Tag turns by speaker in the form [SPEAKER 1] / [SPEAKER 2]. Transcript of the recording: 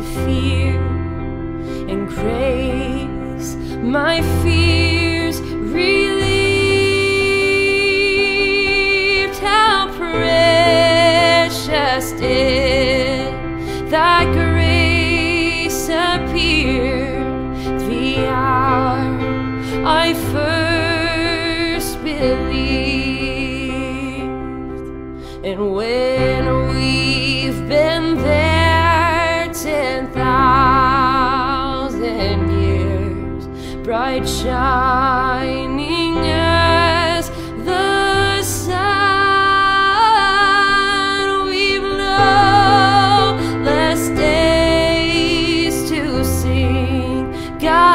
[SPEAKER 1] to fear, and grace my fears relieved. How precious did that grace appear the hour I first believed. And when bright shining as the sun. We've no less days to sing. God